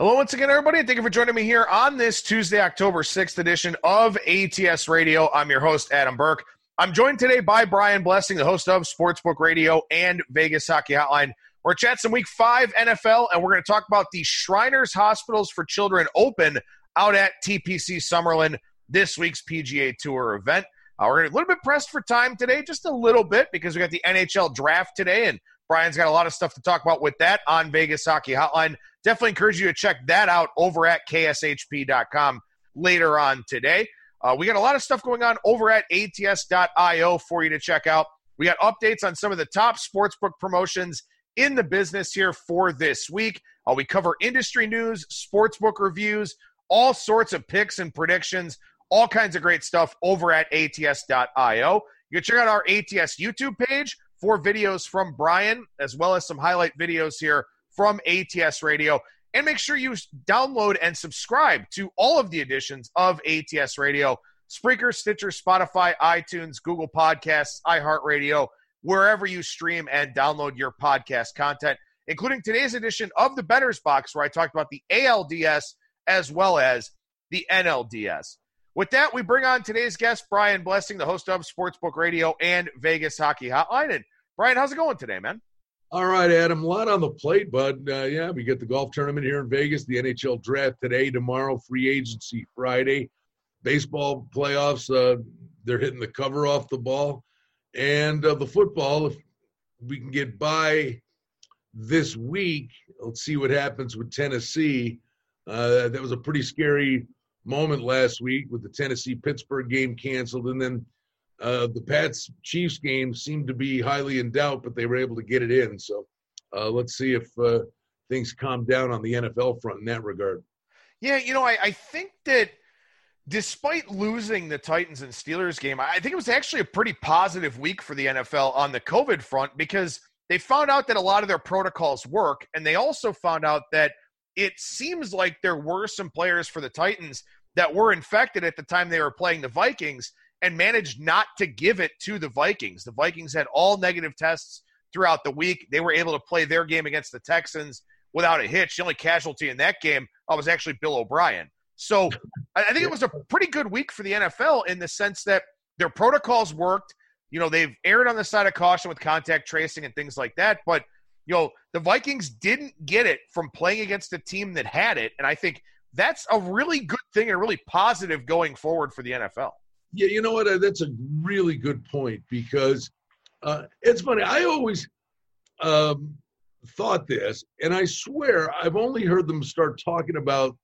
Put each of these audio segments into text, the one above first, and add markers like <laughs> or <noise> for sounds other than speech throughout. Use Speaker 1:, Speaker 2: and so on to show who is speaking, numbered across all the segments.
Speaker 1: Hello, once again, everybody, and thank you for joining me here on this Tuesday, October 6th edition of ATS Radio. I'm your host, Adam Burke. I'm joined today by Brian Blessing, the host of Sportsbook Radio and Vegas Hockey Hotline. We're chatting some week five NFL, and we're going to talk about the Shriners Hospitals for Children Open out at TPC Summerlin, this week's PGA Tour event. Uh, we're a little bit pressed for time today, just a little bit, because we got the NHL draft today, and Brian's got a lot of stuff to talk about with that on Vegas Hockey Hotline. Definitely encourage you to check that out over at kshp.com later on today. Uh, we got a lot of stuff going on over at ats.io for you to check out. We got updates on some of the top sportsbook promotions in the business here for this week. Uh, we cover industry news, sportsbook reviews, all sorts of picks and predictions, all kinds of great stuff over at ats.io. You can check out our ATS YouTube page for videos from Brian, as well as some highlight videos here from ATS Radio. And make sure you download and subscribe to all of the editions of ATS Radio Spreaker, Stitcher, Spotify, iTunes, Google Podcasts, iHeartRadio, wherever you stream and download your podcast content, including today's edition of the Bettor's Box, where I talked about the ALDS as well as the NLDS. With that, we bring on today's guest, Brian Blessing, the host of Sportsbook Radio and Vegas Hockey Hotline. And Brian, how's it going today, man?
Speaker 2: All right, Adam. A lot on the plate, but uh, yeah, we get the golf tournament here in Vegas, the NHL draft today, tomorrow, free agency Friday, baseball playoffs. Uh, they're hitting the cover off the ball, and uh, the football. If we can get by this week, let's see what happens with Tennessee. Uh, that was a pretty scary moment last week with the Tennessee Pittsburgh game canceled, and then uh, the Pats Chiefs game seemed to be highly in doubt, but they were able to get it in. So uh, let's see if uh, things calm down on the NFL front in that regard.
Speaker 1: Yeah, you know, I, I think that despite losing the Titans and Steelers game, I think it was actually a pretty positive week for the NFL on the COVID front because they found out that a lot of their protocols work, and they also found out that it seems like there were some players for the Titans that were infected at the time they were playing the Vikings and managed not to give it to the Vikings. The Vikings had all negative tests throughout the week. They were able to play their game against the Texans without a hitch. The only casualty in that game was actually Bill O'Brien. So I think it was a pretty good week for the NFL in the sense that their protocols worked. You know, they've erred on the side of caution with contact tracing and things like that. But, you know, the Vikings didn't get it from playing against a team that had it. And I think that's a really good thing and a really positive going forward for the NFL.
Speaker 2: Yeah, you know what? Uh, that's a really good point because uh, it's funny. I always um, thought this, and I swear I've only heard them start talking about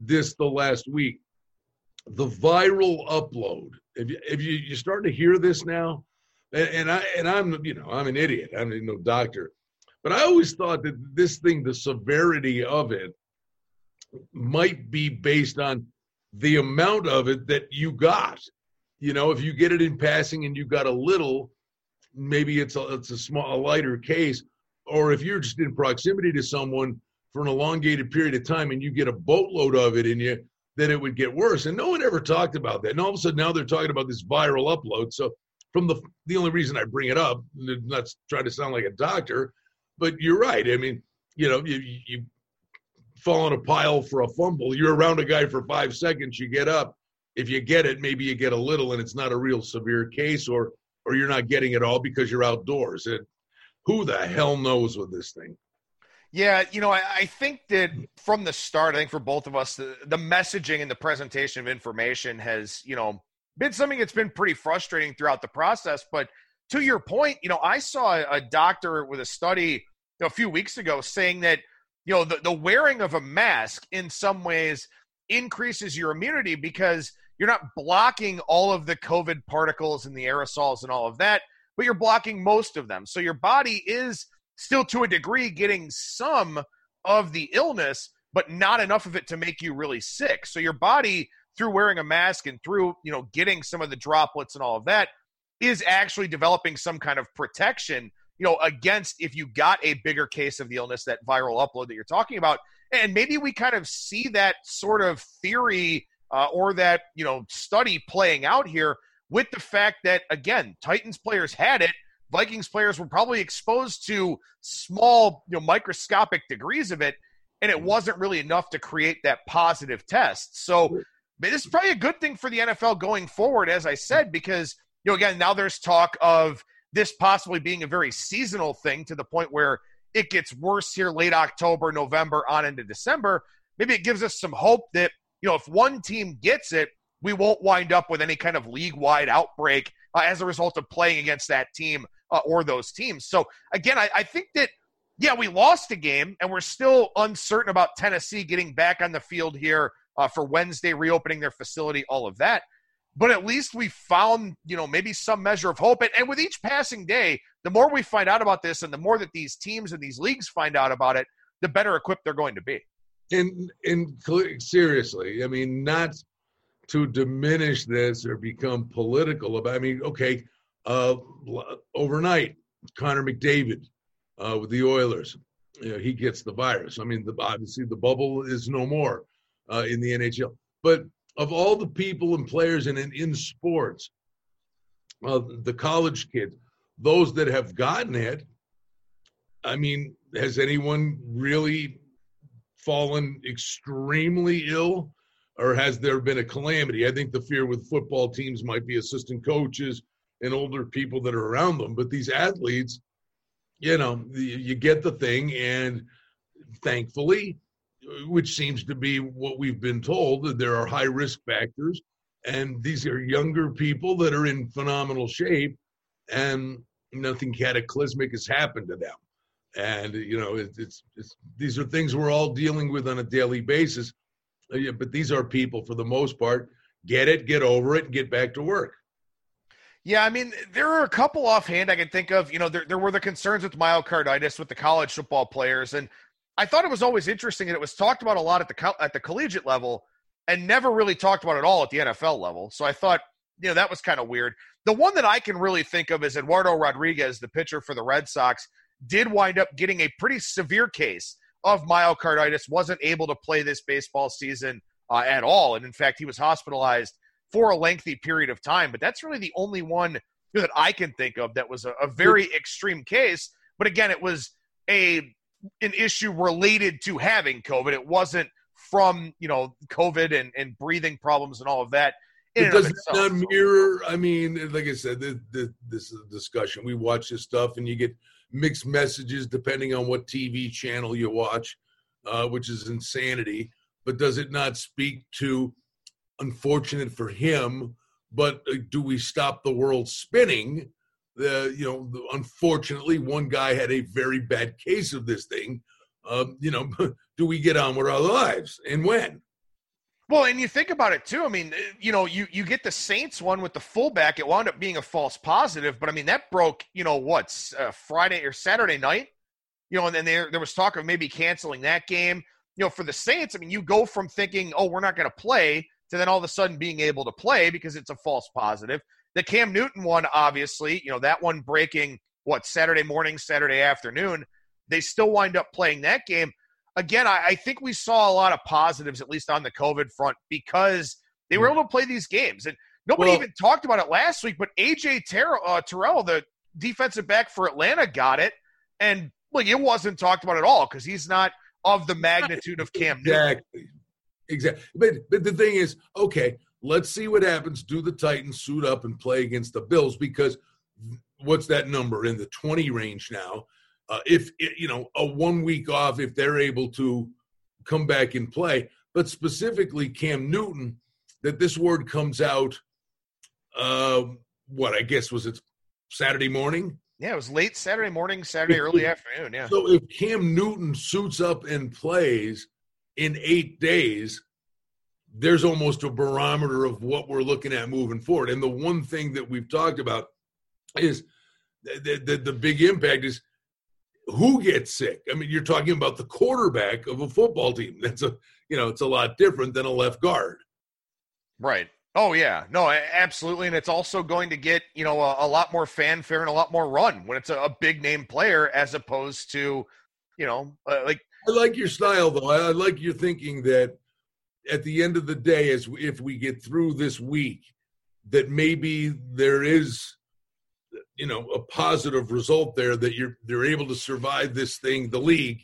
Speaker 2: this the last week. The viral upload. If you, if you, you start to hear this now, and, and I and I'm you know I'm an idiot. I'm no doctor, but I always thought that this thing, the severity of it, might be based on the amount of it that you got you know, if you get it in passing and you've got a little, maybe it's a it's a small a lighter case. Or if you're just in proximity to someone for an elongated period of time and you get a boatload of it in you, then it would get worse. And no one ever talked about that. And all of a sudden now they're talking about this viral upload. So from the the only reason I bring it up, not trying to sound like a doctor, but you're right. I mean, you know, you you fall in a pile for a fumble. You're around a guy for five seconds. You get up if you get it, maybe you get a little and it's not a real severe case, or or you're not getting it all because you're outdoors. And who the hell knows with this thing?
Speaker 1: Yeah, you know, I, I, think that from the start, I think for both of us, the, the messaging and the presentation of information has, you know, been something that's been pretty frustrating throughout the process. But to your point, you know, I saw a doctor with a study a few weeks ago saying that, you know, the, the wearing of a mask in some ways increases your immunity because – you're not blocking all of the COVID particles and the aerosols and all of that, but you're blocking most of them. So your body is still to a degree getting some of the illness, but not enough of it to make you really sick. So your body, through wearing a mask and through, you know, getting some of the droplets and all of that, is actually developing some kind of protection, you know, against if you got a bigger case of the illness, that viral upload that you're talking about. And maybe we kind of see that sort of theory uh, or that you know study playing out here with the fact that again Titans players had it, Vikings players were probably exposed to small, you know, microscopic degrees of it, and it wasn't really enough to create that positive test. So this is probably a good thing for the NFL going forward, as I said, because you know again now there's talk of this possibly being a very seasonal thing to the point where it gets worse here late October, November, on into December. Maybe it gives us some hope that you know if one team gets it, we won't wind up with any kind of league wide outbreak uh, as a result of playing against that team uh, or those teams. So again, I, I think that yeah, we lost a game, and we're still uncertain about Tennessee getting back on the field here uh, for Wednesday, reopening their facility, all of that. But at least we found, you know, maybe some measure of hope. And, and with each passing day, the more we find out about this, and the more that these teams and these leagues find out about it, the better equipped they're going to be.
Speaker 2: And in seriously, I mean, not to diminish this or become political about. I mean, okay, uh, overnight, Connor McDavid uh, with the Oilers, you know, he gets the virus. I mean, the, obviously the bubble is no more uh, in the NHL. But of all the people and players in in sports, uh, the college kids, those that have gotten it, I mean, has anyone really fallen extremely ill? or has there been a calamity? I think the fear with football teams might be assistant coaches and older people that are around them, but these athletes, you know, you get the thing, and thankfully, which seems to be what we've been told, that there are high risk factors, and these are younger people that are in phenomenal shape, and nothing cataclysmic has happened to them. And you know, it's, it's these are things we're all dealing with on a daily basis uh, but these are people for the most part get it, get over it, and get back to work.
Speaker 1: Yeah, I mean, there are a couple offhand I can think of. You know, there, there were the concerns with myocarditis with the college football players, and I thought it was always interesting, and it was talked about a lot at the at the collegiate level, and never really talked about at all at the NFL level. So I thought, you know, that was kind of weird. The one that I can really think of is Eduardo Rodriguez, the pitcher for the Red Sox, did wind up getting a pretty severe case of myocarditis, wasn't able to play this baseball season uh, at all. And in fact, he was hospitalized for a lengthy period of time. But that's really the only one that I can think of that was a, a very extreme case. But again, it was a an issue related to having COVID. It wasn't from you know COVID and, and breathing problems and all of that.
Speaker 2: It does not mirror. I mean, like I said, this, is a discussion. We watch this stuff, and you get mixed messages depending on what TV channel you watch, uh, which is insanity. But does it not speak to, unfortunate for him, but uh, do we stop the world spinning? The you know, unfortunately, one guy had a very bad case of this thing. Um, you know, <laughs> do we get on with our lives and when?
Speaker 1: Well, and you think about it too. I mean, you know, you you get the Saints one with the fullback. It wound up being a false positive, but I mean that broke. You know what's uh, Friday or Saturday night. You know, and then there there was talk of maybe canceling that game. You know, for the Saints, I mean, you go from thinking, oh, we're not going to play, to then all of a sudden being able to play because it's a false positive. The Cam Newton one, obviously, you know, that one breaking what Saturday morning, Saturday afternoon. They still wind up playing that game again, I, I, think we saw a lot of positives, at least on the COVID front, because they were able to play these games. And nobody well, even talked about it last week, but AJ Ter- uh, Terrell, the defensive back for Atlanta, got it. And like it wasn't talked about at all because he's not of the magnitude of Cam
Speaker 2: Exactly. Newton. Exactly. But, but the thing is, okay, let's see what happens. Do the Titans suit up and play against the Bills? Because what's that number in the 20 range now? Uh, if you know a one week off if they're able to come back and play. But specifically cam newton that this word comes out uh, what i guess was it saturday morning?
Speaker 1: Yeah it was late saturday morning saturday early afternoon yeah.
Speaker 2: So if cam newton suits up and plays in eight days there's almost a barometer of what we're looking at moving forward. And the one thing that we've talked about is the, the, the big impact is who gets sick. I mean, you're talking about the quarterback of a football team. <laughs> That's a you know, it's a lot different than a left guard.
Speaker 1: Right. Oh yeah, no, absolutely, and it's also going to get you know a, a lot more fanfare and a lot more run when it's a, a big name player as opposed to, you know, uh, like.
Speaker 2: I like your style though. I, I like your thinking that at the end of the day, as if we get through this week, that maybe there is you know a positive result there that you're they're able to survive this thing the league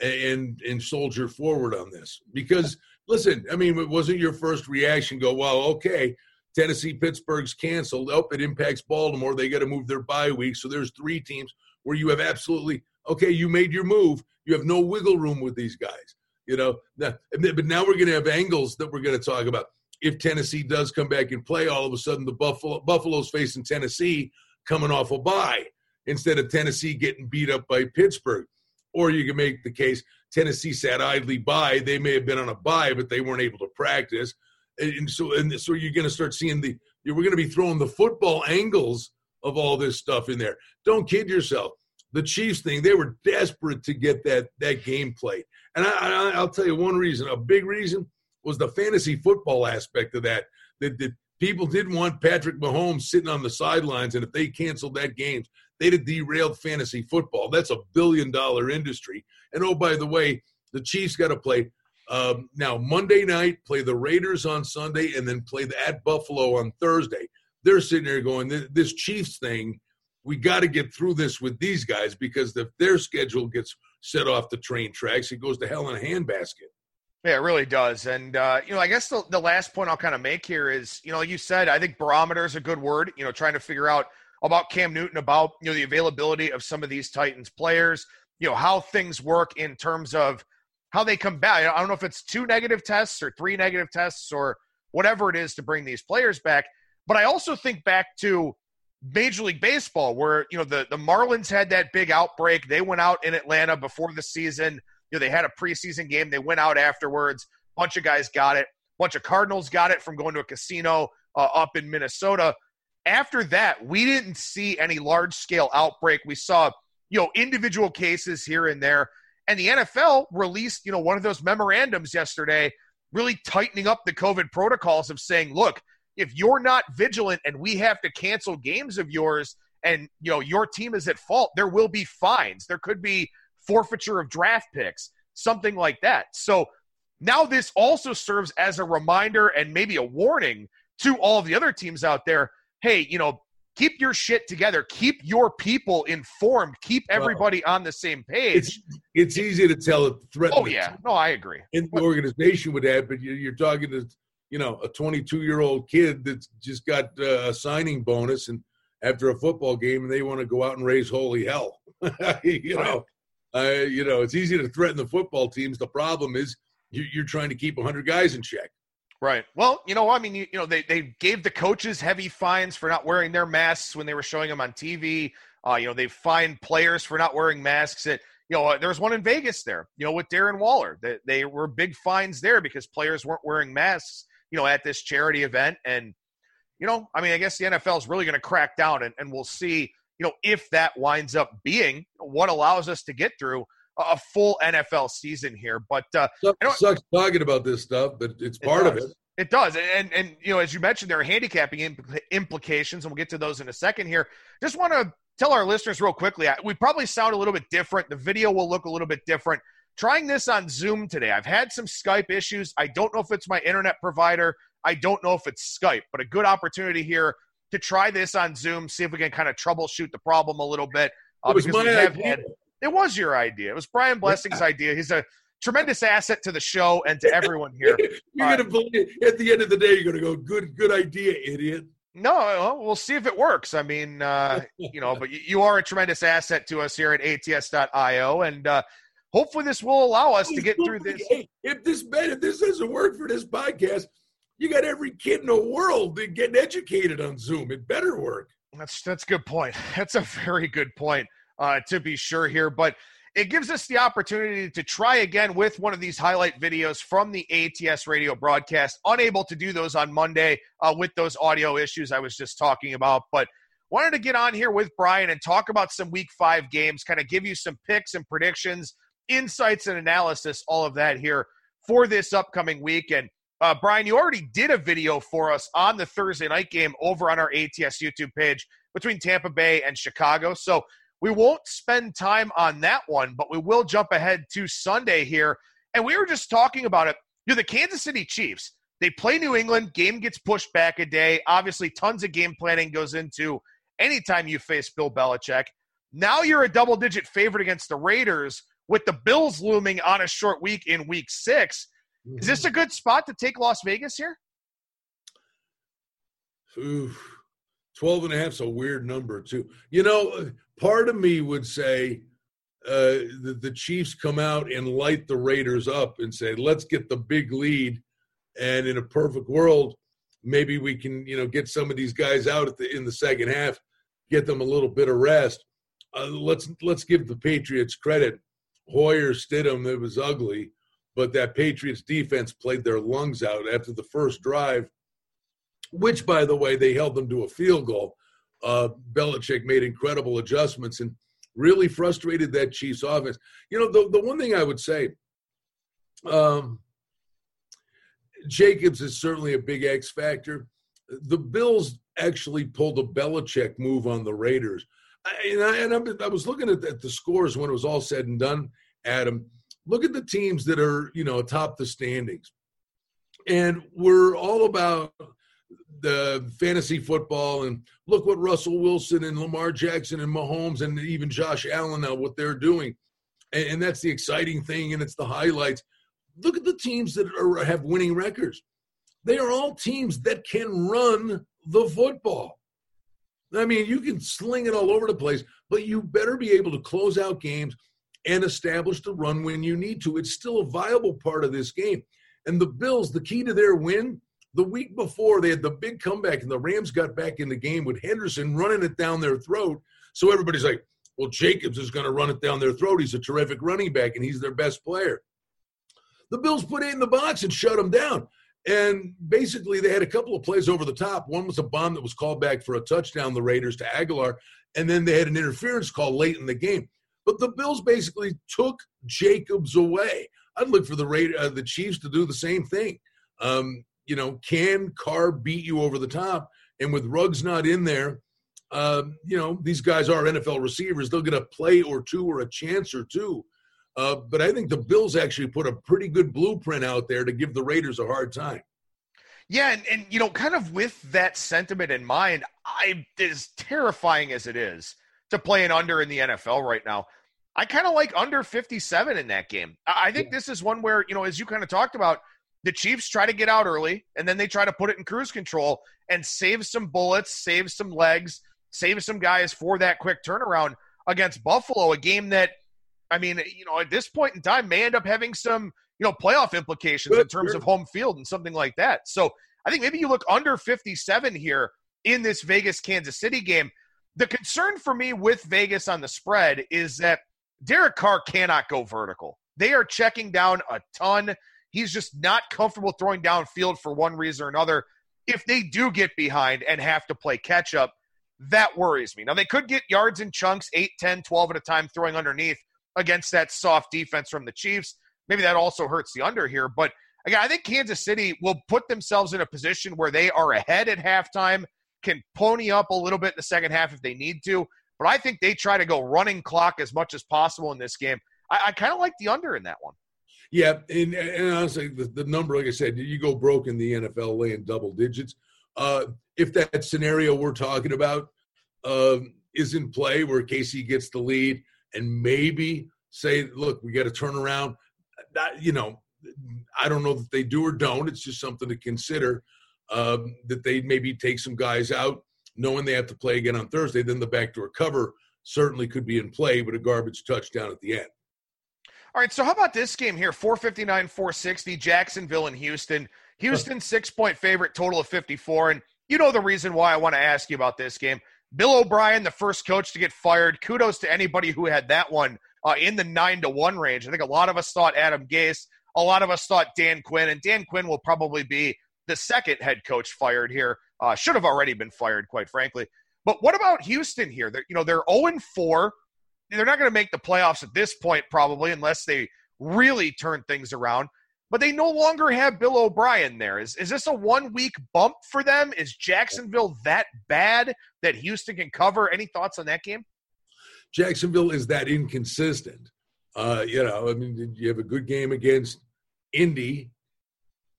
Speaker 2: and and soldier forward on this because listen, I mean, it wasn't your first reaction. Go well, okay. Tennessee, Pittsburgh's canceled. Oh, it impacts Baltimore. They got to move their bye week. So there's three teams where you have absolutely okay. You made your move. You have no wiggle room with these guys. You know, but now we're going to have angles that we're going to talk about. If Tennessee does come back and play, all of a sudden the Buffalo Buffalo's facing Tennessee coming off a bye instead of Tennessee getting beat up by Pittsburgh. Or you can make the case Tennessee sat idly by. They may have been on a bye, but they weren't able to practice. And so, and so you're going to start seeing the, we're going to be throwing the football angles of all this stuff in there. Don't kid yourself. The Chiefs thing, they were desperate to get that that game played. And I, will tell you one reason, a big reason was the fantasy football aspect of that. That, that people didn't want Patrick Mahomes sitting on the sidelines, and if they canceled that game, they'd have derailed fantasy football. That's a billion dollar industry. And oh, by the way, the Chiefs got to play um, now Monday night, play the Raiders on Sunday, and then play the, at Buffalo on Thursday. They're sitting there going, "This Chiefs thing, we got to get through this with these guys because if their schedule gets set off the train tracks, it goes to hell in a handbasket."
Speaker 1: Yeah, it really does. And, uh, you know, I guess the, the last point I'll kind of make here is, you know, like you said, I think barometer is a good word, you know, trying to figure out about Cam Newton, about, you know, the availability of some of these Titans players, you know, how things work in terms of how they come back. I don't know if it's two negative tests or three negative tests or whatever it is to bring these players back. But I also think back to Major League Baseball, where, you know, the, the Marlins had that big outbreak. They went out in Atlanta before the season you know, they had a preseason game. They went out afterwards. Bunch of guys got it. Bunch of Cardinals got it from going to a casino uh, up in Minnesota. After that, we didn't see any large scale outbreak. We saw, you know, individual cases here and there. And the NFL released, you know, one of those memorandums yesterday, really tightening up the COVID protocols of saying, look, if you're not vigilant and we have to cancel games of yours and you know your team is at fault, there will be fines. There could be forfeiture of draft picks, something like that. So now this also serves as a reminder and maybe a warning to all the other teams out there hey, you know, keep your shit together, keep your people informed, keep everybody well, on the same page.
Speaker 2: It's, it's easy to tell a threat.
Speaker 1: Oh, yeah. No, I agree.
Speaker 2: In the organization with that, but you're talking to, you know, a 22 year old kid that's just got uh, a signing bonus and after a football game and they want to go out and raise holy hell. <laughs> you know, uh, you know, it's easy to threaten the football teams. The problem is you, you're trying to keep 100 guys in check.
Speaker 1: Right. Well, you know, I mean, you, you, know, they, they gave the coaches heavy fines for not wearing their masks when they were showing them on TV. Uh, you know, they fined players for not wearing masks. At, you know, uh, there was one in Vegas there, you know, with Darren Waller. They, they were big fines there because players weren't wearing masks, you know, at this charity event. And, you know, I mean, I guess the NFL is really going to crack down and, and we'll see you know, if that winds up being what allows us to get through a full NFL season here. But uh,
Speaker 2: it sucks talking about this stuff, but it's part
Speaker 1: it
Speaker 2: of it.
Speaker 1: It does, and and you know, as you mentioned, there are handicapping implications, and we'll get to those in a second here. Just want to tell our listeners real quickly, we probably sound a little bit different. The video will look a little bit different. Trying this on Zoom today, I've had some Skype issues. I don't know if it's my internet provider. I don't know if it's Skype, but a good opportunity here to try this on Zoom, see if we can kind of troubleshoot the problem a little bit.
Speaker 2: Uh, it was my idea. Had,
Speaker 1: it was your idea. It was Brian Blessing's idea. He's a tremendous asset to the show and to everyone here. <laughs>
Speaker 2: you're uh, to believe at the end of the day, you're going to go, good, good idea, idiot.
Speaker 1: No, we'll see if it works. I mean, uh, <laughs> you know, but you are a tremendous asset to us here at ats.io. And uh, hopefully this will allow us to get through this.
Speaker 2: If this, if this doesn't work for this podcast, you got every kid in the world getting educated on Zoom. It better work.
Speaker 1: That's that's a good point. <laughs> That's a very good point uh, to be sure here. But it gives us the opportunity to try again with one of these highlight videos from the ATS radio broadcast. Unable to do those on Monday uh, with those audio issues I was just talking about, but wanted to get on here with Brian and talk about some Week Five games, kind of give you some picks and predictions, insights and analysis, all of that here for this upcoming week. And uh, Brian, you already did a video for us on the Thursday night game over on our ATS YouTube page between Tampa Bay and Chicago. So we won't spend time on that one, but we will jump ahead to Sunday here. And we were just talking about it. You know, the Kansas City Chiefs, they play New England, game gets pushed back a day. Obviously, tons of game planning goes into anytime you face Bill Belichick. Now you're a double digit favorite against the Raiders with the Bills looming on a short week in week 6 mm-hmm. Is this a good spot to take Las Vegas here?
Speaker 2: Oof. 12 and a half is a weird number, too. You know, part of me would say uh, the, the Chiefs come out and light the Raiders up and say, let's get the big lead. And in a perfect world, maybe we can, you know, get some of these guys out the, in the second half, get them a little bit of rest. Uh, let's let's give the Patriots credit. Hoyer, Stidham, it was ugly, but that Patriots defense played their lungs out after the first drive which, by the way, they held them to a field goal. Uh, Belichick made incredible adjustments and really frustrated that Chiefs offense. You know, the, the one thing I would say, um, Jacobs is certainly a big X factor. The Bills actually pulled a Belichick move on the Raiders. and I, and I was looking at the, at the scores when it was all said and done, Adam. Look at the teams that are, you know, atop the standings. And we're all about the fantasy football and look what Russell Wilson and Lamar Jackson and Mahomes and even Josh Allen now what they're doing, and, and that's the exciting thing and it's the highlights. Look at the teams that are, have winning records. They are all teams that can run the football. I mean, you can sling it all over the place, but you better be able to close out games and establish the run when you need to. It's still a viable part of this game. And the Bills, the key to their win the week before, they had the big comeback, and the Rams got back in the game with Henderson running it down their throat. So everybody's like, well, Jacobs is going to run it down their throat. He's a terrific running back, and he's their best player. The Bills put it in the box and shut him down. And basically, they had a couple of plays over the top. One was a bomb that was called back for a touchdown, the Raiders to Agholor. And then they had an interference call late in the game. But the Bills basically took Jacobs away. I'd look for the uh, the Chiefs to do the same thing. Um, you know, can Carr beat you over the top? And with Ruggs not in there, uh, you know, these guys are NFL receivers. They'll get a play or two or a chance or two. Uh, but I think the Bills actually put a pretty good blueprint out there to give the Raiders a hard time.
Speaker 1: Yeah, and, and you know, kind of with that sentiment in mind, I as terrifying as it is to play an under in the NFL right now, I kind of like under 57 in that game. I think yeah. this is one where, you know, as you kind of talked about, the Chiefs try to get out early and then they try to put it in cruise control and save some bullets, save some legs, save some guys for that quick turnaround against Buffalo, a game that, I mean, you know, at this point in time may end up having some, you know, playoff implications in terms of home field and something like that. So I think maybe you look under 57 here in this Vegas Kansas City game. The concern for me with Vegas on the spread is that Derek Carr cannot go vertical. They are checking down a ton. He's just not comfortable throwing downfield for one reason or another. If they do get behind and have to play catch up, that worries me. Now, they could get yards in chunks, 8, 10, 12 at a time, throwing underneath against that soft defense from the Chiefs. Maybe that also hurts the under here. But again, I think Kansas City will put themselves in a position where they are ahead at halftime, can pony up a little bit in the second half if they need to. But I think they try to go running clock as much as possible in this game. I, I kind of like the under in that one.
Speaker 2: Yeah, and, and honestly, the, the, number, like I said, you go broke in the NFL laying double digits. Uh, if that scenario we're talking about uh, is in play, where Casey gets the lead, and maybe say, "Look, we got to turn around," that, you know, I don't know that they do or don't. It's just something to consider um, that they maybe take some guys out, knowing they have to play again on Thursday. Then the backdoor cover certainly could be in play, but a garbage touchdown at the end.
Speaker 1: All right, so how about this game here? 459, 460, Jacksonville and Houston. Houston, six point favorite, total of 54. And you know the reason why I want to ask you about this game. Bill O'Brien, the first coach to get fired. Kudos to anybody who had that one uh, in the nine to one range. I think a lot of us thought Adam Gase. A lot of us thought Dan Quinn, and Dan Quinn will probably be the second head coach fired here. Uh, should have already been fired, quite frankly. But what about Houston here? They're, you know, they're 0 4 they're not going to make the playoffs at this point, probably, unless they really turn things around. But they no longer have Bill O'Brien there. Is, is this a one week bump for them? Is Jacksonville that bad that Houston can cover? Any thoughts on that game?
Speaker 2: Jacksonville is that inconsistent. Uh, you know, I mean, you have a good game against Indy,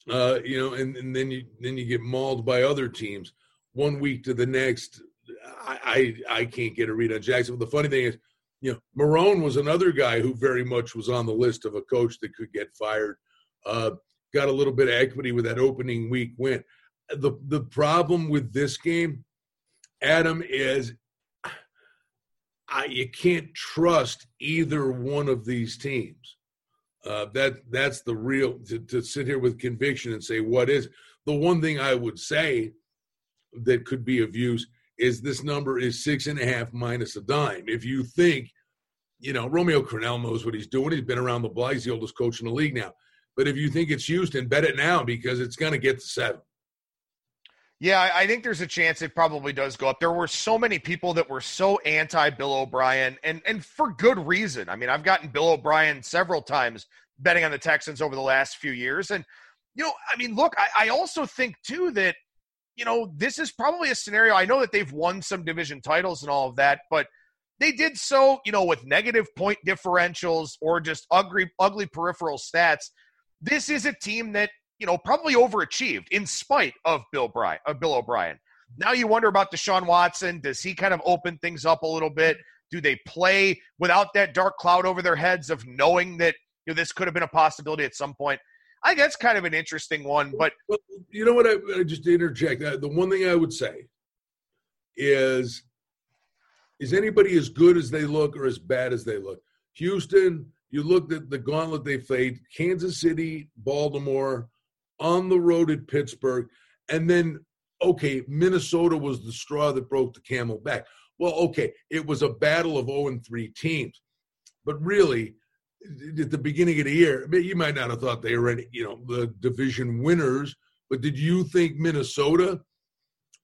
Speaker 2: uh, you know, and, and then you then you get mauled by other teams one week to the next. I, I I can't get a read on Jacksonville. The funny thing is, you know, Marrone was another guy who very much was on the list of a coach that could get fired. Uh, got a little bit of equity with that opening week win. The the problem with this game, Adam, is I, you can't trust either one of these teams. Uh, that that's the real to, to sit here with conviction and say what is the one thing I would say that could be of use is this number is six and a half minus a dime. If you think, you know, Romeo Crennel knows what he's doing. He's been around the block. He's the oldest coach in the league now. But if you think it's Houston, bet it now because it's going to get to seven.
Speaker 1: Yeah, I think there's a chance it probably does go up. There were so many people that were so anti Bill O'Brien, and and for good reason. I mean, I've gotten Bill O'Brien several times betting on the Texans over the last few years, and you know, I mean, look, I, I also think too that you know this is probably a scenario. I know that they've won some division titles and all of that, but they did so, you know, with negative point differentials or just ugly, ugly peripheral stats. This is a team that you know, probably overachieved in spite of Bill Bryan, of Bill O'Brien. Now you wonder about Deshaun Watson. Does he kind of open things up a little bit? Do they play without that dark cloud over their heads of knowing that you know this could have been a possibility at some point? I that's kind of an interesting one. But
Speaker 2: well, you know what? I, I just interject. Uh, the one thing I would say is: is anybody as good as they look or as bad as they look? Houston. You looked at the gauntlet they played: Kansas City, Baltimore, on the road at Pittsburgh, and then okay, Minnesota was the straw that broke the camel back. Well, okay, it was a battle of 0 and 3 teams. But really, at the beginning of the year, you might not have thought they were, any, you know, the division winners. But did you think Minnesota,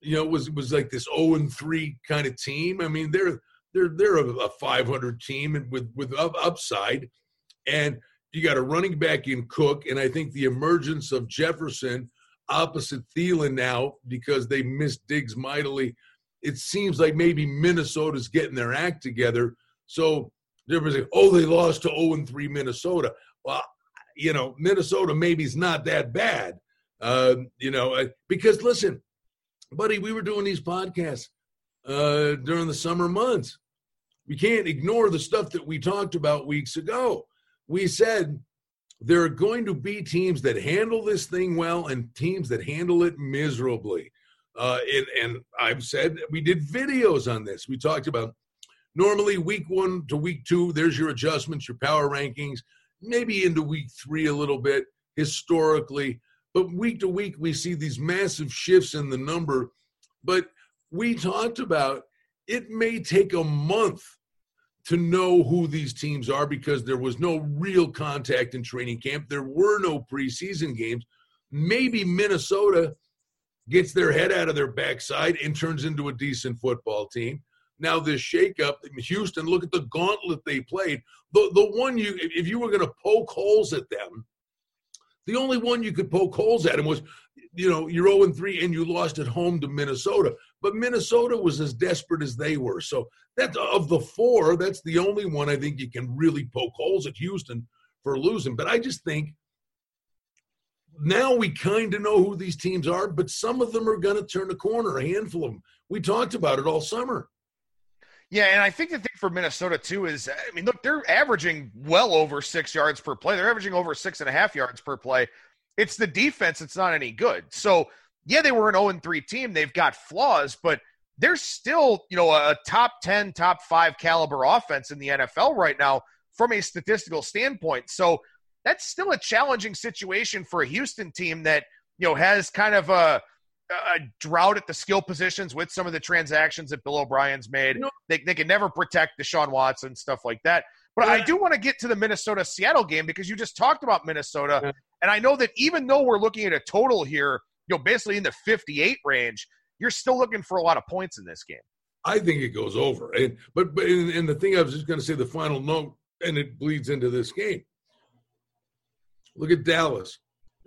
Speaker 2: you know, was was like this 0 and 3 kind of team? I mean, they're they're they're a, 500 team and with with upside, and you got a running back in Cook, and I think the emergence of Jefferson opposite Thielen now because they missed Diggs mightily. It seems like maybe Minnesota's getting their act together. So was like, oh, they lost to 0 3 Minnesota. Well, you know, Minnesota maybe is not that bad. Uh, you know, uh, because listen, buddy, we were doing these podcasts uh, during the summer months. We can't ignore the stuff that we talked about weeks ago we said there are going to be teams that handle this thing well and teams that handle it miserably. Uh, and, and I've said we did videos on this. We talked about normally week one to week two, there's your adjustments, your power rankings, maybe into week three a little bit historically. But week to week, we see these massive shifts in the number. But we talked about it may take a month to know who these teams are because there was no real contact in training camp. There were no preseason games. Maybe Minnesota gets their head out of their backside and turns into a decent football team. Now this shakeup, Houston, look at the gauntlet they played. The the one you if you were going to poke holes at them, the only one you could poke holes at him was, you know, you're 0 3 and you lost at home to Minnesota. But Minnesota was as desperate as they were. So that of the four, that's the only one I think you can really poke holes at Houston for losing. But I just think now we kind of know who these teams are, but some of them are going to turn a corner, a handful of them. We talked about it all summer.
Speaker 1: Yeah, and I think the thing for Minnesota too is, I mean, look, they're averaging well over six yards per play. They're averaging over six and a half yards per play. It's the defense that's not any good. So yeah, they were an 0 3 team. They've got flaws, but they're still, you know, a top 10, top five caliber offense in the NFL right now from a statistical standpoint. So that's still a challenging situation for a Houston team that, you know, has kind of a, a drought at the skill positions with some of the transactions that Bill O'Brien's made. They, they can never protect Deshaun Watson, stuff like that. But I do want to get to the Minnesota Seattle game because you just talked about Minnesota. Yeah. And I know that even though we're looking at a total here you know, basically in the 58 range, you're still looking for a lot of points in this game.
Speaker 2: I think it goes over. And but but and, and the thing I was just going to say, the final note, and it bleeds into this game. Look at Dallas.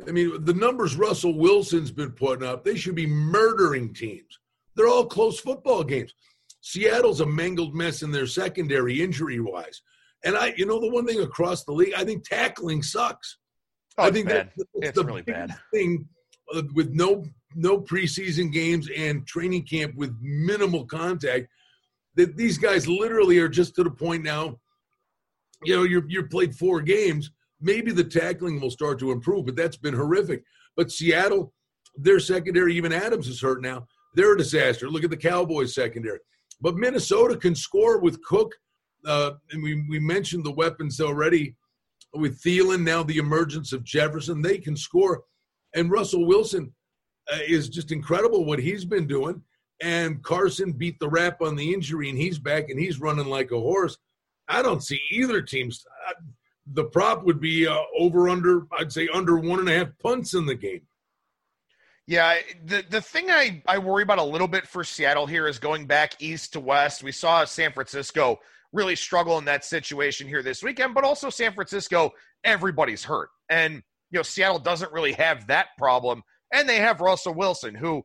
Speaker 2: I mean, the numbers Russell Wilson's been putting up, they should be murdering teams. They're all close football games. Seattle's a mangled mess in their secondary injury wise. And I, you know, the one thing across the league, I think tackling sucks.
Speaker 1: Oh, I think bad. that's, that's it's the really bad
Speaker 2: thing with no no preseason games and training camp with minimal contact, that these guys literally are just to the point now. You know, you're you're played four games. Maybe the tackling will start to improve, but that's been horrific. But Seattle, their secondary, even Adams is hurt now. They're a disaster. Look at the Cowboys secondary. But Minnesota can score with Cook. Uh, and we, we mentioned the weapons already with Thielen, now the emergence of Jefferson. They can score. And Russell Wilson uh, is just incredible what he's been doing. And Carson beat the rap on the injury, and he's back and he's running like a horse. I don't see either team's. Uh, the prop would be uh, over under, I'd say under one and a half punts in the game.
Speaker 1: Yeah, the the thing I, I worry about a little bit for Seattle here is going back east to west. We saw San Francisco really struggle in that situation here this weekend, but also San Francisco, everybody's hurt. And, you know, Seattle doesn't really have that problem. And they have Russell Wilson, who,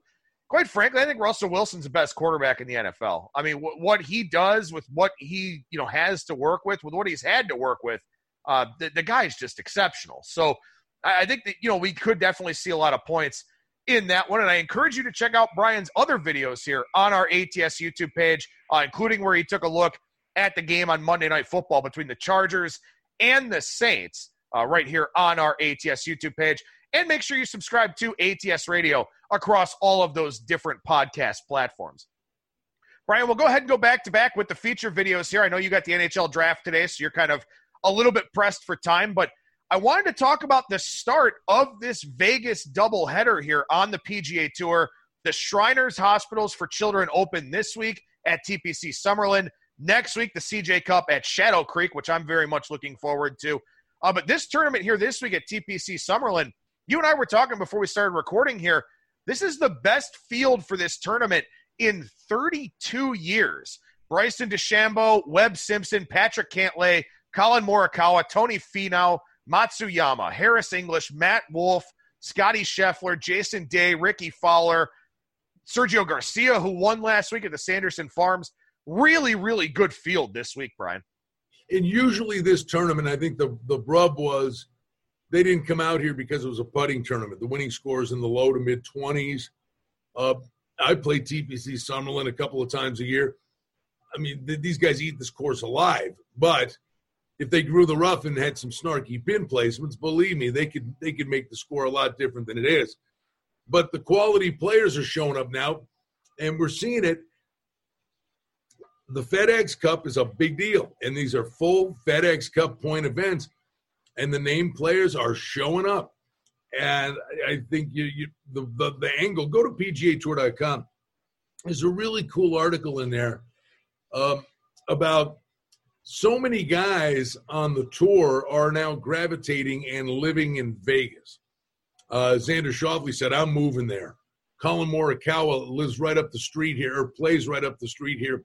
Speaker 1: quite frankly, I think Russell Wilson's the best quarterback in the NFL. I mean, w- what he does with what he, you know, has to work with, with what he's had to work with, uh, the, the guy is just exceptional. So I, I think that, you know, we could definitely see a lot of points in that one. And I encourage you to check out Brian's other videos here on our ATS YouTube page, uh, including where he took a look at the game on Monday Night Football between the Chargers and the Saints, uh, right here on our ATS YouTube page. And make sure you subscribe to ATS Radio across all of those different podcast platforms. Brian, we'll go ahead and go back to back with the feature videos here. I know you got the NHL draft today, so you're kind of a little bit pressed for time, but I wanted to talk about the start of this Vegas doubleheader here on the PGA Tour. The Shriners Hospitals for Children open this week at TPC Summerlin. Next week, the CJ Cup at Shadow Creek, which I'm very much looking forward to. Uh, but this tournament here this week at TPC Summerlin, you and I were talking before we started recording here. This is the best field for this tournament in 32 years. Bryson DeChambeau, Webb Simpson, Patrick Cantlay, Collin Morikawa, Tony Finau, Matsuyama, Harris English, Matt Wolff, Scotty Scheffler, Jason Day, Rickie Fowler, Sergio Garcia, who won last week at the Sanderson Farms really, really good field this week, Brian.
Speaker 2: And usually this tournament, I think the the rub was they didn't come out here because it was a putting tournament. The winning scores in the low to mid twenties. Uh, I play TPC Summerlin a couple of times a year. I mean, th- these guys eat this course alive. But if they grew the rough and had some snarky pin placements, believe me, they could they could make the score a lot different than it is. But the quality players are showing up now, and we're seeing it the FedEx Cup is a big deal, and these are full FedEx Cup point events, and the name players are showing up. And I think you, you the, the the angle. Go to PGATour.com. There's a really cool article in there um, about so many guys on the tour are now gravitating and living in Vegas. Uh, Xander Schauffele said, "I'm moving there." Collin Morikawa lives right up the street here, or plays right up the street here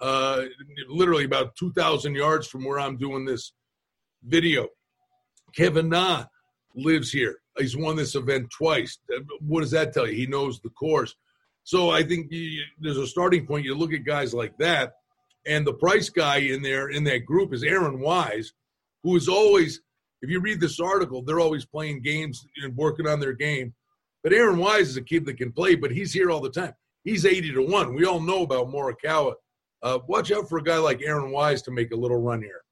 Speaker 2: uh, literally about 2,000 yards from where I'm doing this video. Kevin Na lives here. He's won this event twice. What does that tell you? He knows the course. So I think you, there's a starting point. You look at guys like that, and the price guy in there in that group is Aaron Wise, who is always, if you read this article, they're always playing games and working on their game. But Aaron Wise is a kid that can play, but he's here all the time. He's 80 to 1. We all know about Morikawa uh, watch out for a guy like Aaron Wise to make a little run here.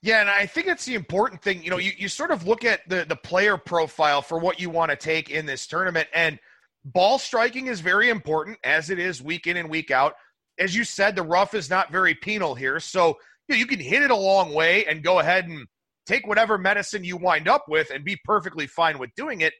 Speaker 1: Yeah, and I think that's the important thing. You know, you, you sort of look at the, the player profile for what you want to take in this tournament, and ball striking is very important, as it is week in and week out. As you said, the rough is not very penal here, so you, know, you can hit it a long way and go ahead and take whatever medicine you wind up with and be perfectly fine with doing it.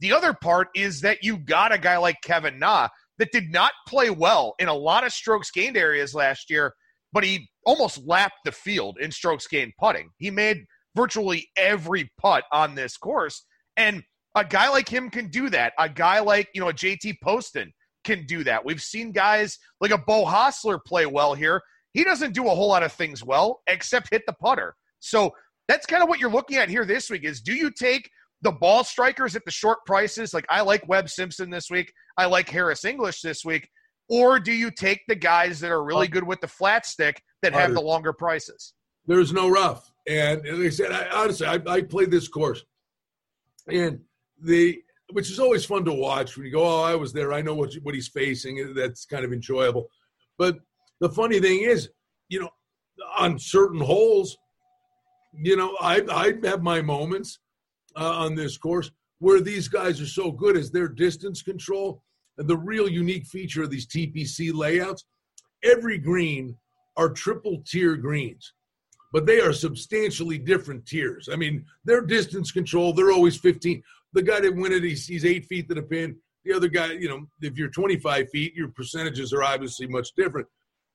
Speaker 1: The other part is that you got a guy like Kevin Na that did not play well in a lot of strokes gained areas last year, but he almost lapped the field in strokes gained putting. He made virtually every putt on this course. And a guy like him can do that. A guy like, you know, JT Poston can do that. We've seen guys like a Beau Hossler play well here. He doesn't do a whole lot of things well except hit the putter. So that's kind of what you're looking at here this week is do you take the ball strikers at the short prices? Like I like Webb Simpson this week. I like Harris English this week? Or do you take the guys that are really good with the flat stick that have the longer prices?
Speaker 2: There's no rough. And like I said, I, honestly, I, I played this course. And the which is always fun to watch when you go, oh, I was there. I know what what he's facing. That's kind of enjoyable. But the funny thing is, you know, on certain holes, you know, I I have my moments uh, on this course where these guys are so good as their distance control and the real unique feature of these TPC layouts. Every green are triple tier greens, but they are substantially different tiers. I mean, their distance control, they're always 15. The guy that win it, he's, he's eight feet to the pin. The other guy, you know, if you're 25 feet, your percentages are obviously much different.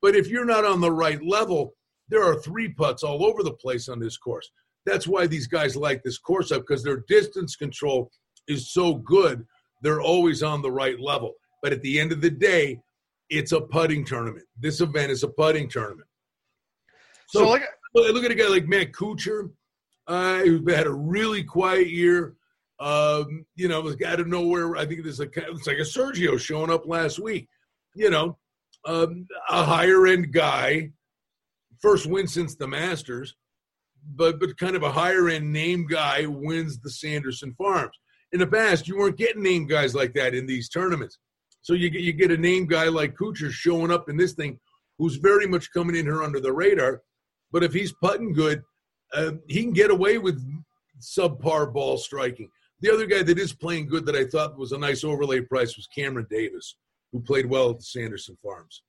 Speaker 2: But if you're not on the right level, there are three putts all over the place on this course. That's why these guys like this course up because their distance control is so good. They're always on the right level. But at the end of the day, it's a putting tournament. This event is a putting tournament. So, so like, look at a guy like Matt Kuchar, uh, who had a really quiet year. Um, you know, out of nowhere, I think there's like it's like a Sergio showing up last week. You know, um, a higher end guy, first win since the Masters, but but kind of a higher end name guy wins the Sanderson Farms. In the past, you weren't getting name guys like that in these tournaments. So you get you get a name guy like Kuchar showing up in this thing, who's very much coming in here under the radar. But if he's putting good, uh, he can get away with subpar ball striking. The other guy that is playing good that I thought was a nice overlay price was Cameron Davis, who played well at the Sanderson Farms.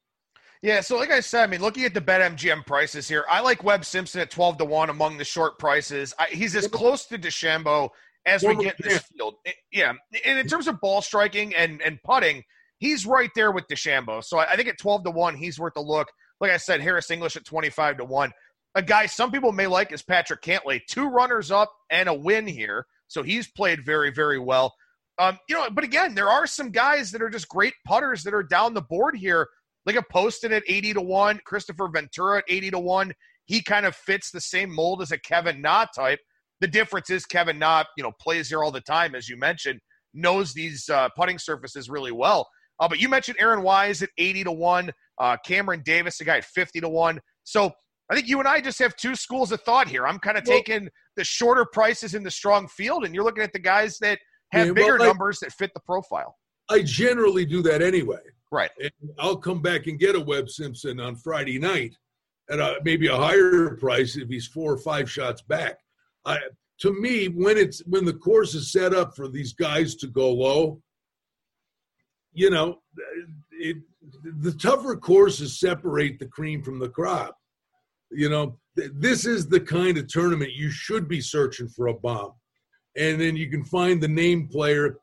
Speaker 1: Yeah, so like I said, I mean, looking at the BetMGM prices here, I like Webb Simpson at twelve to one among the short prices. I, he's as close to DeChambeau as we get in this field. Yeah, and in terms of ball striking and and putting, he's right there with DeChambeau. So I think at 12 to 1, he's worth a look. Like I said, Harris English at 25 to 1. A guy some people may like is Patrick Cantlay. Two runners up and a win here. So he's played very, very well. Um, you know, but again, there are some guys that are just great putters that are down the board here. Like a Poston at 80 to 1, Kristoffer Ventura at 80 to 1. He kind of fits the same mold as a Kevin Na type. The difference is Kevin Na, you know, plays here all the time, as you mentioned, knows these uh, putting surfaces really well. Uh, but you mentioned Aaron Wise at 80 to 1, uh, Cameron Davis, a guy at 50 to 1. So I think you and I just have two schools of thought here. I'm kind of well, taking the shorter prices in the strong field, and you're looking at the guys that have yeah, bigger well, I, numbers that fit the profile.
Speaker 2: I generally do that anyway.
Speaker 1: Right.
Speaker 2: And I'll come back and get a Webb Simpson on Friday night at a, maybe a higher price if he's four or five shots back. I, to me, when it's when the course is set up for these guys to go low, you know, it, the tougher courses separate the cream from the crop. You know, this is the kind of tournament you should be searching for a bomb. And then you can find the name player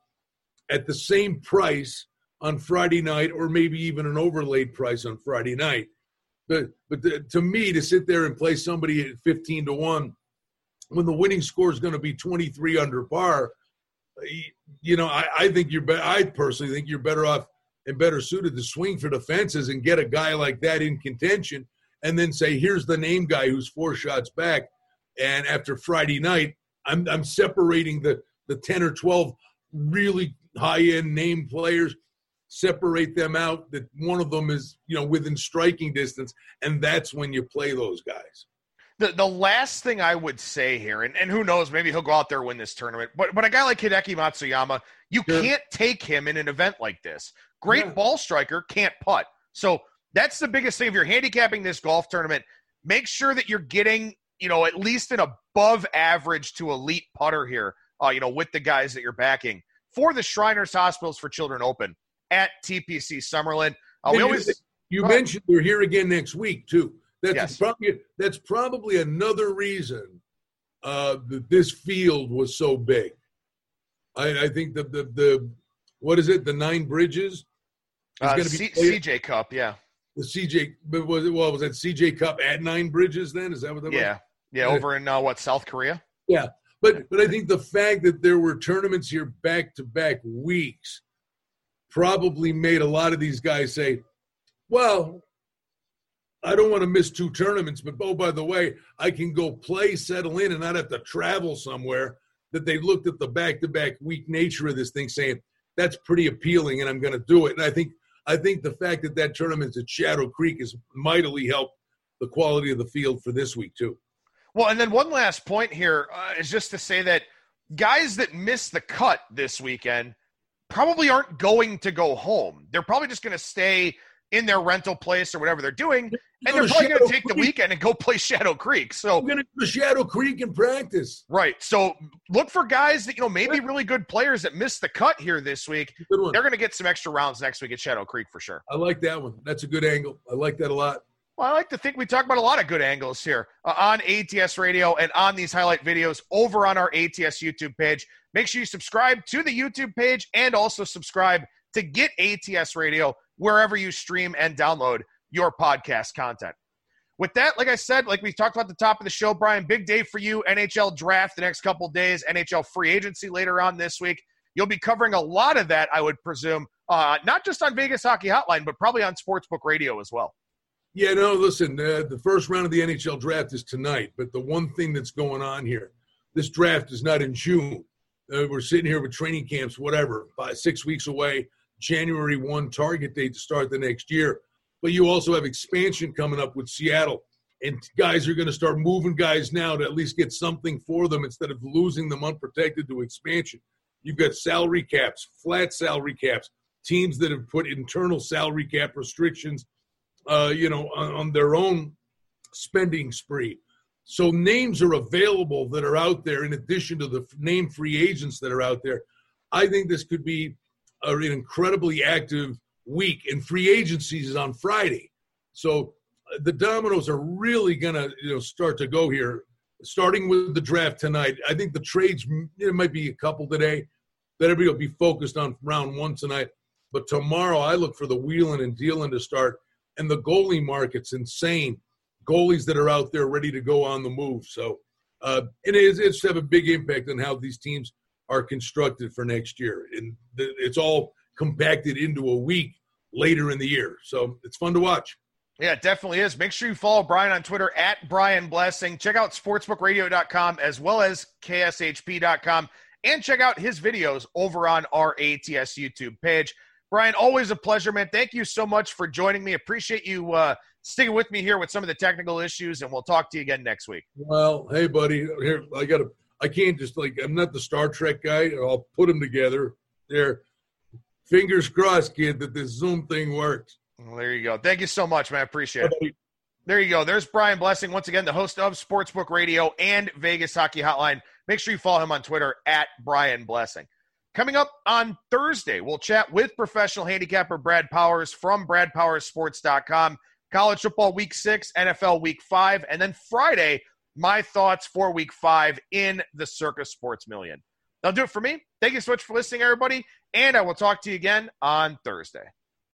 Speaker 2: at the same price on Friday night, or maybe even an overlaid price on Friday night. But but the, to me, to sit there and play somebody at fifteen to one, when the winning score is going to be twenty three under par, you know, I, I think you're. Be- I personally think you're better off and better suited to swing for the fences and get a guy like that in contention, and then say, "Here's the name guy who's four shots back." And after Friday night, I'm I'm separating the the ten or twelve really high end name players, separate them out. That one of them is you know within striking distance, and that's when you play those guys
Speaker 1: the the last thing I would say here, and, and who knows, maybe he'll go out there win this tournament. But but a guy like Hideki Matsuyama, you sure. can't take him in an event like this. Great yeah. ball striker, can't putt. So that's the biggest thing. If you're handicapping this golf tournament, make sure that you're getting, you know, at least an above average to elite putter here, uh, you know, with the guys that you're backing for the Shriners Hospitals for Children Open at TPC Summerlin. Uh, we always
Speaker 2: you mentioned they're here again next week too. That's yes. probably that's probably another reason uh, that this field was so big. I, I think the, the the what is it? The nine bridges.
Speaker 1: Uh, going to be C- CJ Cup, yeah.
Speaker 2: The CJ, but was it? Well, was that CJ Cup at nine bridges? Then is that what that
Speaker 1: yeah.
Speaker 2: was?
Speaker 1: Yeah, yeah, over in uh, what South Korea.
Speaker 2: Yeah, but but I think the fact that there were tournaments here back to back weeks probably made a lot of these guys say, "Well, I don't want to miss two tournaments, but oh, by the way, I can go play, settle in, and not have to travel somewhere. That they looked at the back to back week nature of this thing, saying that's pretty appealing, and I'm going to do it. And I think I think the fact that that tournament's at Shadow Creek has mightily helped the quality of the field for this week too.
Speaker 1: Well, and then one last point here uh, is just to say that guys that miss the cut this weekend probably aren't going to go home. They're probably just going to stay in their rental place or whatever they're doing, and they're probably going to take Creek. the weekend and go play Shadow Creek. So
Speaker 2: I'm going to go to Shadow Creek and practice.
Speaker 1: Right. So look for guys that you know maybe really good players that missed the cut here this week. They're going to get some extra rounds next week at Shadow Creek for sure.
Speaker 2: I like that one. That's a good angle. I like that a lot.
Speaker 1: Well, I like to think we talk about a lot of good angles here uh, on ATS Radio and on these highlight videos over on our ATS YouTube page. Make sure you subscribe to the YouTube page and also subscribe to get ATS Radio wherever you stream and download your podcast content. With that, like I said, like we talked about the top of the show, Brian, big day for you. NHL draft the next couple days, NHL free agency later on this week. You'll be covering a lot of that, I would presume, uh, not just on Vegas Hockey Hotline, but probably on Sportsbook Radio as well.
Speaker 2: Yeah, no, listen, uh, the first round of the NHL draft is tonight, but the one thing that's going on here, this draft is not in June. Uh, we're sitting here with training camps, whatever, five, six weeks away. January 1 target date to start the next year. But you also have expansion coming up with Seattle. And guys are going to start moving guys now to at least get something for them instead of losing them unprotected to expansion. You've got salary caps, flat salary caps, teams that have put internal salary cap restrictions, uh, you know, on, on their own spending spree. So names are available that are out there in addition to the name free agents that are out there. I think this could be an incredibly active week, and free agencies is on Friday. So uh, the dominoes are really going to you know start to go here, starting with the draft tonight. I think the trades there might be a couple today. That everybody will be focused on round one tonight. But tomorrow, I look for the wheeling and dealing to start, and the goalie market's insane. Goalies that are out there ready to go on the move. So uh, it is it's have a big impact on how these teams are constructed for next year. And it's all compacted into a week later in the year. So it's fun to watch.
Speaker 1: Yeah, it definitely is. Make sure you follow Brian on Twitter at Brian Blessing. Check out sportsbookradio.com as well as kshp.com and check out his videos over on our ATS YouTube page. Brian, always a pleasure, man. Thank you so much for joining me. Appreciate you uh, sticking with me here with some of the technical issues, and we'll talk to you again next week.
Speaker 2: Well, hey, buddy, here I got to I can't just like I'm not the Star Trek guy. I'll put them together. There, fingers crossed, kid, that this Zoom thing works.
Speaker 1: Well, there you go. Thank you so much, man. I appreciate it. There you go. There's Brian Blessing once again, the host of Sportsbook Radio and Vegas Hockey Hotline. Make sure you follow him on Twitter at Brian Blessing. Coming up on Thursday, we'll chat with professional handicapper Brad Powers from BradPowersSports.com. College football week six, NFL week five, and then Friday, my thoughts for week five in the Circa Sports Million. That'll do it for me. Thank you so much for listening, everybody, and I will talk to you again on Thursday.